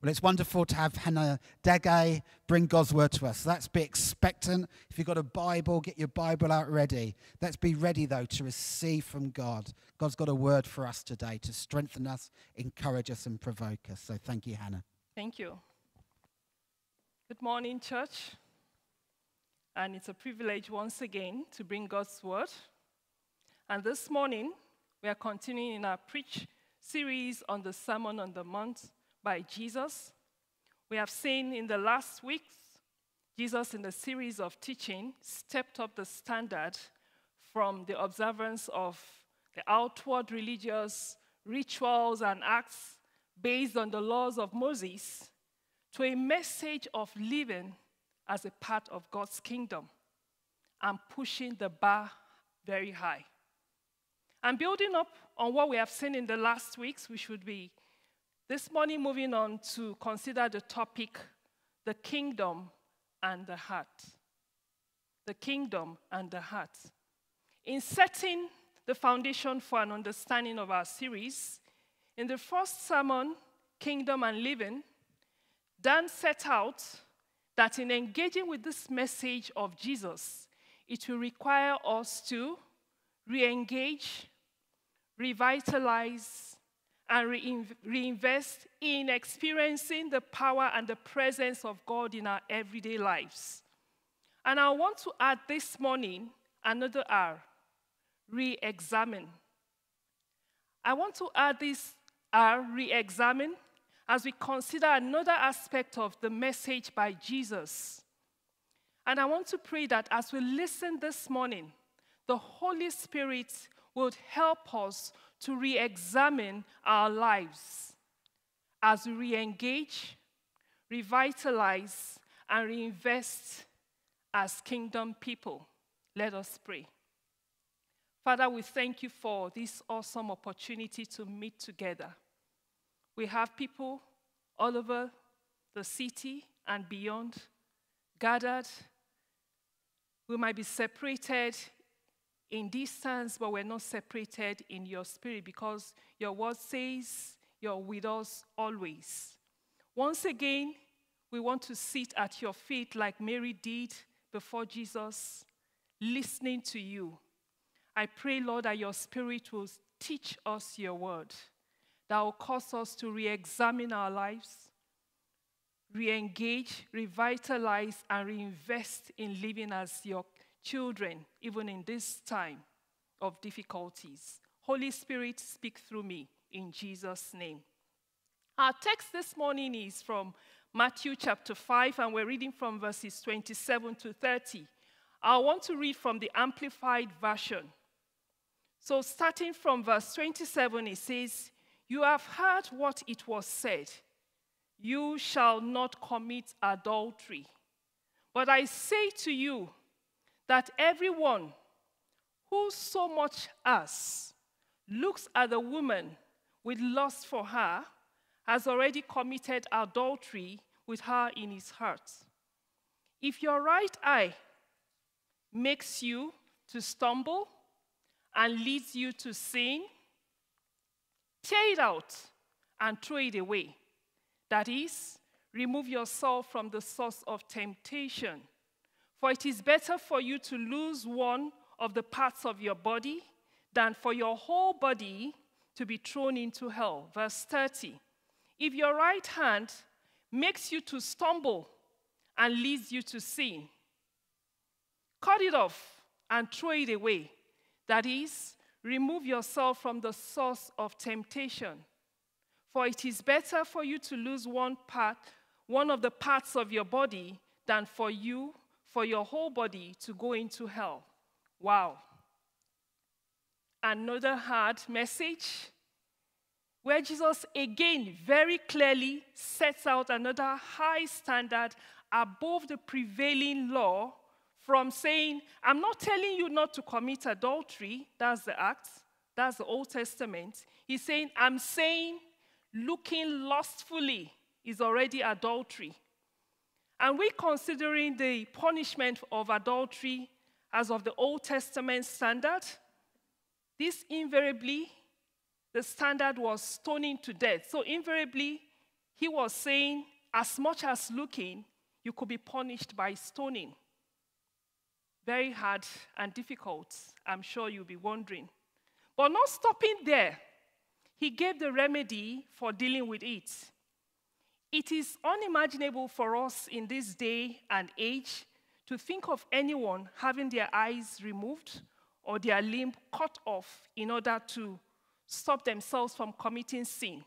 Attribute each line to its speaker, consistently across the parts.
Speaker 1: Well, it's wonderful to have Hannah Dege bring God's word to us. Let's be expectant. If you've got a Bible, get your Bible out ready. Let's be ready, though, to receive from God. God's got a word for us today to strengthen us, encourage us, and provoke us. So thank you, Hannah.
Speaker 2: Thank you. Good morning, church. And it's a privilege once again to bring God's word. And this morning, we are continuing in our preach series on the Sermon on the Mount by Jesus. We have seen in the last weeks, Jesus, in the series of teaching, stepped up the standard from the observance of the outward religious rituals and acts based on the laws of Moses to a message of living as a part of God's kingdom and pushing the bar very high. And building up on what we have seen in the last weeks, we should be this morning, moving on to consider the topic the kingdom and the heart. The kingdom and the heart. In setting the foundation for an understanding of our series, in the first sermon, Kingdom and Living, Dan set out that in engaging with this message of Jesus, it will require us to re engage, revitalize, and reinvest in experiencing the power and the presence of God in our everyday lives. And I want to add this morning another R re examine. I want to add this R re examine as we consider another aspect of the message by Jesus. And I want to pray that as we listen this morning, the Holy Spirit will help us to re examine our lives as we re engage, revitalize, and reinvest as kingdom people. Let us pray. Father, we thank you for this awesome opportunity to meet together. We have people all over the city and beyond gathered. We might be separated in distance, but we're not separated in your spirit because your word says you're with us always. Once again, we want to sit at your feet like Mary did before Jesus, listening to you. I pray, Lord, that your spirit will teach us your word, that will cause us to re examine our lives, re engage, revitalize, and reinvest in living as your children, even in this time of difficulties. Holy Spirit, speak through me in Jesus' name. Our text this morning is from Matthew chapter 5, and we're reading from verses 27 to 30. I want to read from the Amplified Version. So, starting from verse 27, it says, You have heard what it was said, You shall not commit adultery. But I say to you, that everyone who so much as looks at a woman with lust for her has already committed adultery with her in his heart. If your right eye makes you to stumble and leads you to sin, tear it out and throw it away. That is, remove yourself from the source of temptation for it is better for you to lose one of the parts of your body than for your whole body to be thrown into hell. Verse 30. If your right hand makes you to stumble and leads you to sin, cut it off and throw it away. That is, remove yourself from the source of temptation. For it is better for you to lose one part, one of the parts of your body, than for you for your whole body to go into hell. Wow. Another hard message where Jesus again very clearly sets out another high standard above the prevailing law from saying, I'm not telling you not to commit adultery, that's the act, that's the Old Testament. He's saying, I'm saying looking lustfully is already adultery. And we're considering the punishment of adultery as of the Old Testament standard. This invariably, the standard was stoning to death. So, invariably, he was saying, as much as looking, you could be punished by stoning. Very hard and difficult, I'm sure you'll be wondering. But not stopping there, he gave the remedy for dealing with it. It is unimaginable for us in this day and age to think of anyone having their eyes removed or their limb cut off in order to stop themselves from committing sin.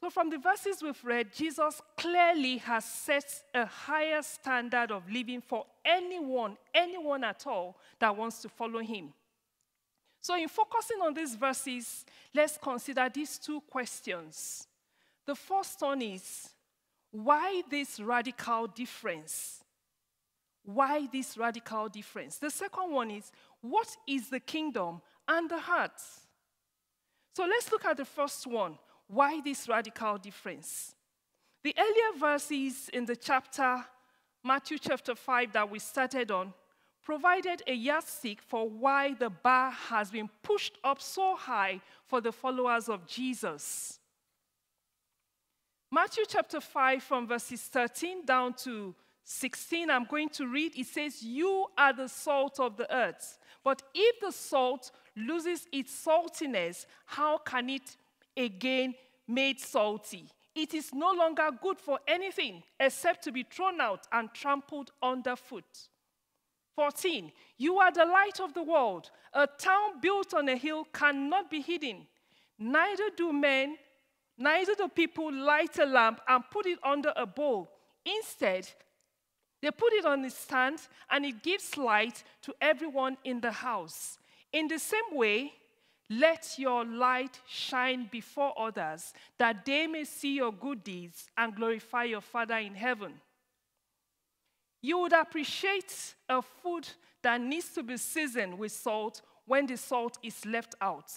Speaker 2: So, from the verses we've read, Jesus clearly has set a higher standard of living for anyone, anyone at all that wants to follow him. So, in focusing on these verses, let's consider these two questions. The first one is why this radical difference? Why this radical difference? The second one is what is the kingdom and the heart? So let's look at the first one. Why this radical difference? The earlier verses in the chapter, Matthew chapter 5, that we started on, provided a yardstick for why the bar has been pushed up so high for the followers of Jesus. Matthew chapter 5, from verses 13 down to 16, I'm going to read. It says, You are the salt of the earth. But if the salt loses its saltiness, how can it again made salty? It is no longer good for anything except to be thrown out and trampled underfoot. 14. You are the light of the world. A town built on a hill cannot be hidden. Neither do men, neither do people light a lamp and put it under a bowl. Instead, they put it on a stand and it gives light to everyone in the house. In the same way, let your light shine before others, that they may see your good deeds and glorify your Father in heaven. You would appreciate a food that needs to be seasoned with salt when the salt is left out.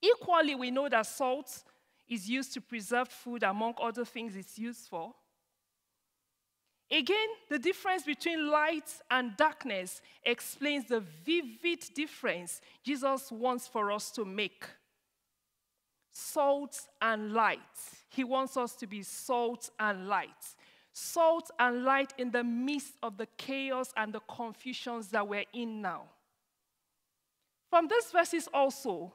Speaker 2: Equally, we know that salt is used to preserve food, among other things it's used for. Again, the difference between light and darkness explains the vivid difference Jesus wants for us to make. Salt and light. He wants us to be salt and light. Salt and light in the midst of the chaos and the confusions that we're in now. From these verses, also,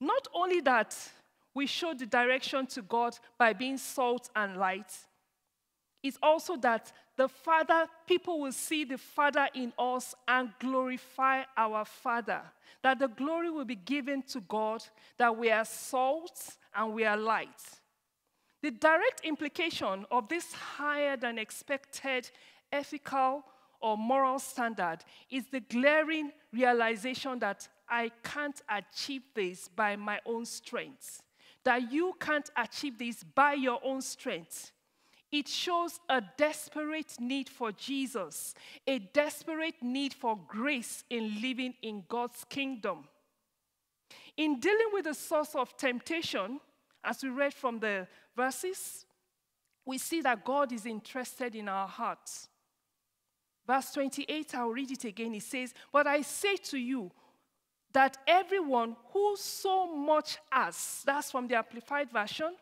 Speaker 2: not only that we show the direction to God by being salt and light, It's also that the Father, people will see the Father in us and glorify our Father. That the glory will be given to God, that we are salt and we are light. The direct implication of this higher than expected ethical or moral standard is the glaring realization that I can't achieve this by my own strength, that you can't achieve this by your own strength. It shows a desperate need for Jesus, a desperate need for grace in living in God's kingdom. In dealing with the source of temptation, as we read from the verses, we see that God is interested in our hearts. Verse 28, I'll read it again. It says, But I say to you that everyone who so much as, that's from the Amplified Version,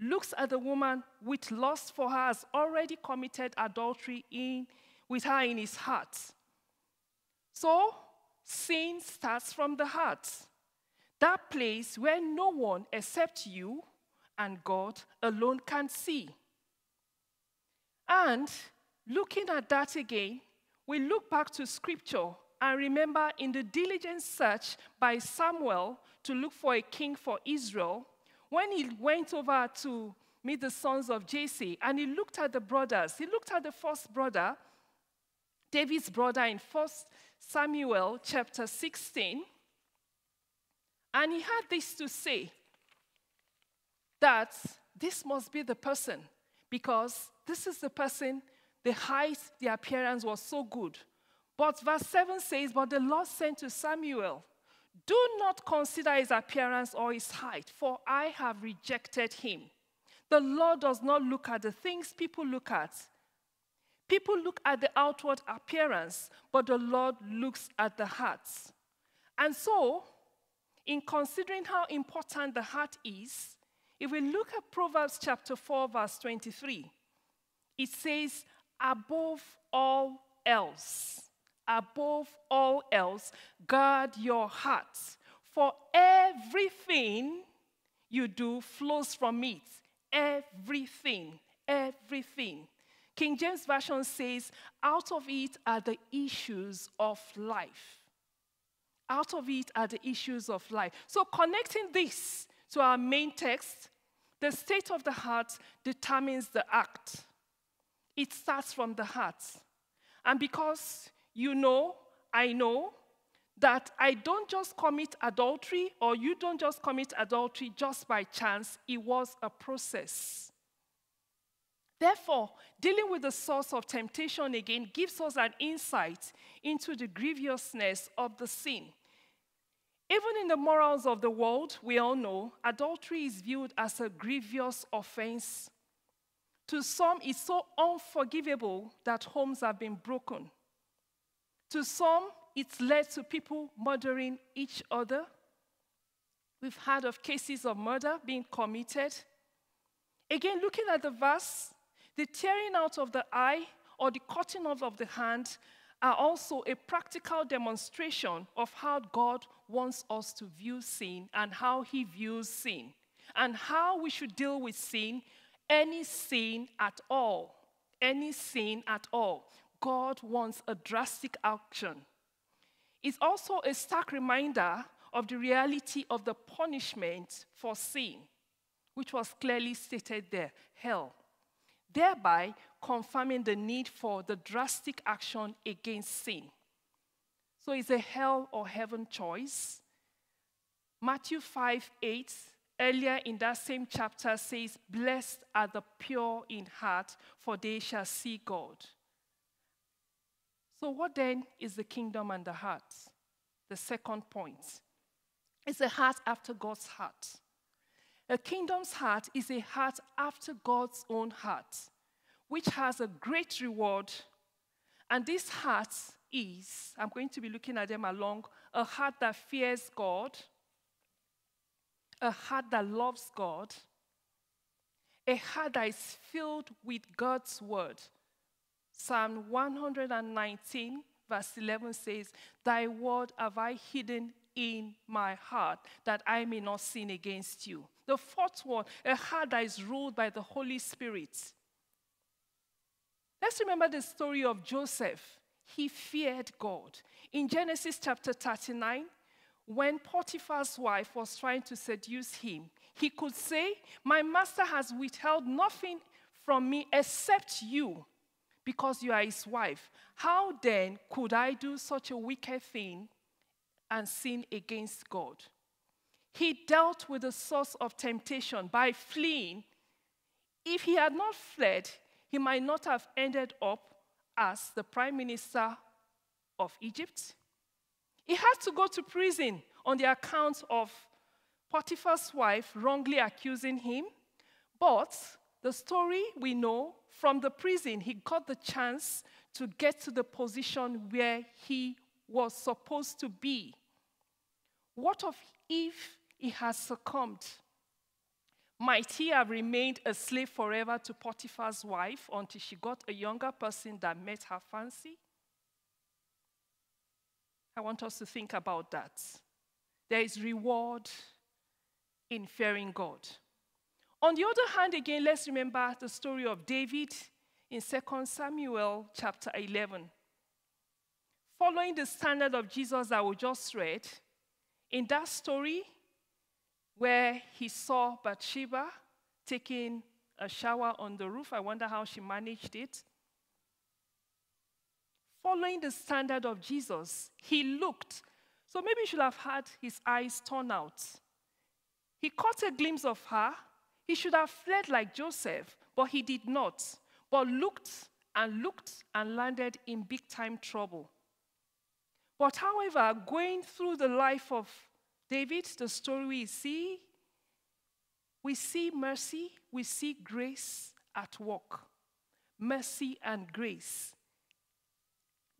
Speaker 2: looks at the woman with lust for her has already committed adultery in, with her in his heart. So, sin starts from the heart. That place where no one except you and God alone can see. And looking at that again, we look back to scripture and remember in the diligent search by Samuel to look for a king for Israel, when he went over to meet the sons of Jesse and he looked at the brothers, he looked at the first brother, David's brother in 1 Samuel chapter 16, and he had this to say that this must be the person because this is the person, the height, the appearance was so good. But verse 7 says, But the Lord said to Samuel do not consider his appearance or his height, for I have rejected him. The Lord does not look at the things people look at. People look at the outward appearance, but the Lord looks at the hearts. And so, in considering how important the heart is, If we look at Proverbs chapter 4, verse 23, it says, above all else, above all else, guard your heart, for everything you do flows from it. Everything, everything. King James Version says, out of it are the issues of life. Out of it are the issues of life. So, connecting this to our main text, the state of the heart determines the act. It starts from the heart. And because you know, I know, that I don't just commit adultery or you don't just commit adultery just by chance, it was a process. Therefore, dealing with the source of temptation again gives us an insight into the grievousness of the sin. Even in the morals of the world, we all know adultery is viewed as a grievous offense. To some, it's so unforgivable that homes have been broken. To some, it's led to people murdering each other. We've heard of cases of murder being committed. Again, looking at the verse, the tearing out of the eye or the cutting off of the hand are also a practical demonstration of how God wants us to view sin and how He views sin, and how we should deal with sin, any sin at all. Any sin at all. God wants a drastic action. It's also a stark reminder of the reality of the punishment for sin, which was clearly stated there hell thereby confirming the need for the drastic action against sin. So it's a hell or heaven choice. Matthew 5 8, earlier in that same chapter, says, Blessed are the pure in heart, for they shall see God. So, what then is the kingdom and the heart? The second point. is a heart after God's heart. A kingdom's heart is a heart after God's own heart, which has a great reward. And this heart is, I'm going to be looking at them along, a heart that fears God, a heart that loves God, a heart that is filled with God's word. Psalm 119, verse 11 says, Thy word have I hidden in my heart that I may not sin against you. The fourth one, a heart that is ruled by the Holy Spirit. Let's remember the story of Joseph. He feared God. In Genesis chapter 39, when Potiphar's wife was trying to seduce him, he could say, My master has withheld nothing from me except you, because you are his wife. How then could I do such a wicked thing and sin against God. He dealt with the source of temptation by fleeing. If he had not fled, he might not have ended up as the prime minister of Egypt. He had to go to prison on the account of Potiphar's wife wrongly accusing him. But the story we know from the prison, he got the chance to get to the position where he was supposed to be. What of if he has succumbed? Might he have remained a slave forever to Potiphar's wife until she got a younger person that met her fancy? I want us to think about that. There is reward in fearing God. On the other hand, again, let's remember the story of David in 2 Samuel chapter 11. Following the standard of Jesus that we just read, in that story, where he saw Bathsheba taking a shower on the roof, I wonder how she managed it. Following the standard of Jesus, he looked. So maybe he should have had his eyes torn out. He caught a glimpse of her. He should have fled like Joseph, but he did not, but looked and looked and landed in big time trouble. But however, going through the life of David, the story we see, we see mercy, we see grace at work. Mercy and grace.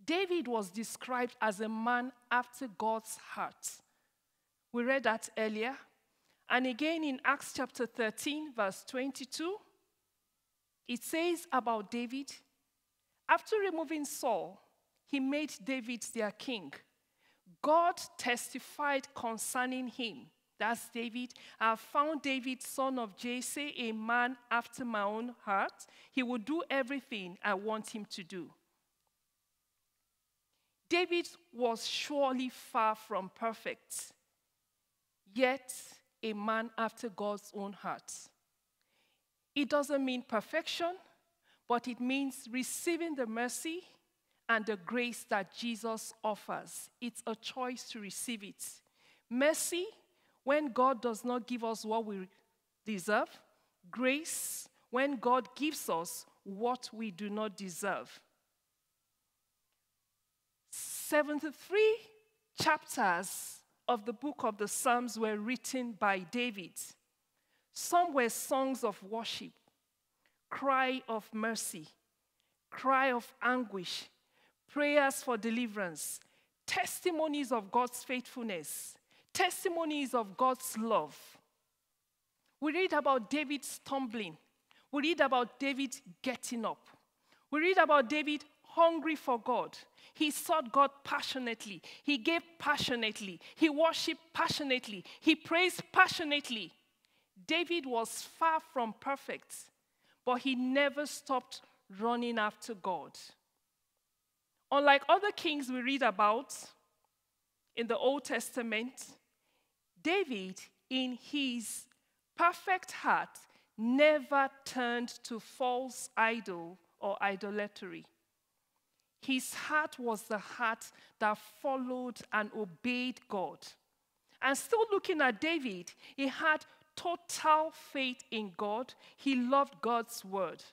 Speaker 2: David was described as a man after God's heart. We read that earlier. And again in Acts chapter 13, verse 22, it says about David after removing Saul, he made David their king. God testified concerning him. That's David. I found David, son of Jesse, a man after my own heart. He will do everything I want him to do. David was surely far from perfect, yet a man after God's own heart. It doesn't mean perfection, but it means receiving the mercy and the grace that Jesus offers. It's a choice to receive it. Mercy, when God does not give us what we deserve, grace, when God gives us what we do not deserve. 73 chapters of the book of the Psalms were written by David. Some were songs of worship, cry of mercy, cry of anguish, prayers for deliverance, testimonies of God's faithfulness, testimonies of God's love. We read about David stumbling. We read about David getting up. We read about David hungry for God. He sought God passionately. He gave passionately. He worshiped passionately. He praised passionately. David was far from perfect, but he never stopped running after God. Unlike other kings we read about in the Old Testament, David, in his perfect heart, never turned to false idol or idolatry. His heart was the heart that followed and obeyed God. And still looking at David, he had total faith in God. He loved God's word.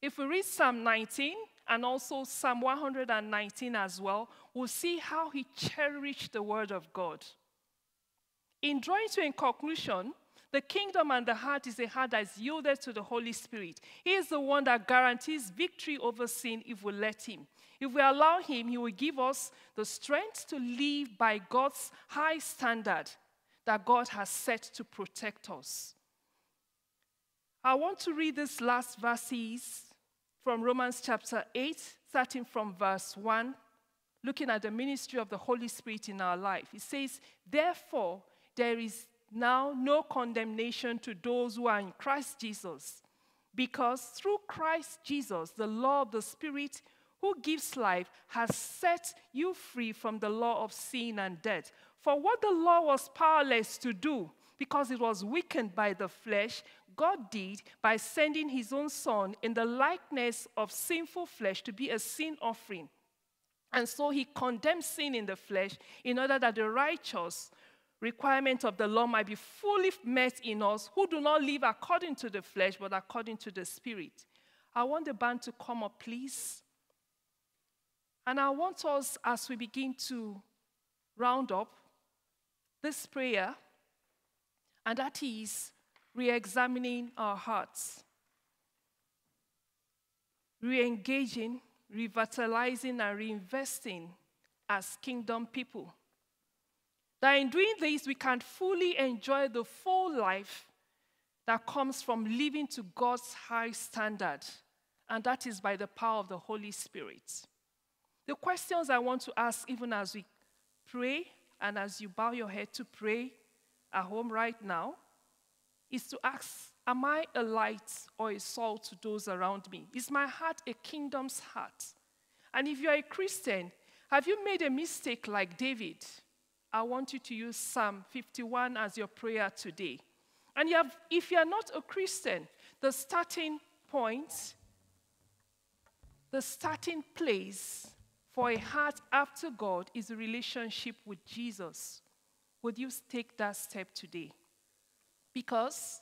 Speaker 2: If we read Psalm 19 and also Psalm 119 as well, we'll see how he cherished the word of God. In drawing to a conclusion, the kingdom and the heart is a heart that is yielded to the Holy Spirit. He is the one that guarantees victory over sin if we let Him. If we allow Him, He will give us the strength to live by God's high standard that God has set to protect us. I want to read these last verses from Romans chapter 8, starting from verse 1, looking at the ministry of the Holy Spirit in our life. It says, Therefore, there is now no condemnation to those who are in Christ Jesus, because through Christ Jesus, the law of the Spirit who gives life has set you free from the law of sin and death. For what the law was powerless to do, because it was weakened by the flesh, God did by sending his own Son in the likeness of sinful flesh to be a sin offering. And so he condemned sin in the flesh in order that the righteous requirement of the law might be fully met in us who do not live according to the flesh but according to the Spirit. I want the band to come up, please. And I want us, as we begin to round up, this prayer, and that is re examining our hearts, re engaging, revitalizing, and reinvesting as kingdom people. That in doing this, we can fully enjoy the full life that comes from living to God's high standard, and that is by the power of the Holy Spirit. The questions I want to ask, even as we pray, and as you bow your head to pray at home right now, is to ask Am I a light or a salt to those around me? Is my heart a kingdom's heart? And if you're a Christian, have you made a mistake like David? I want you to use Psalm 51 as your prayer today. And you have, if you're not a Christian, the starting point, the starting place for a heart after God is a relationship with Jesus. Would you take that step today? Because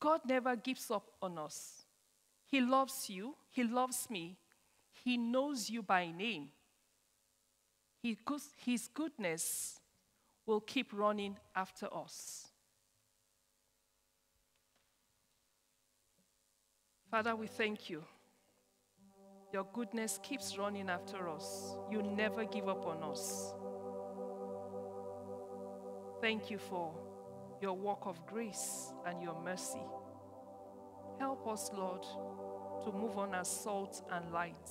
Speaker 2: God never gives up on us. He loves you, He loves me, He knows you by name. His goodness will keep running after us. Father, we thank you. Your goodness keeps running after us. You never give up on us. Thank you for your work of grace and your mercy. Help us, Lord, to move on as salt and light.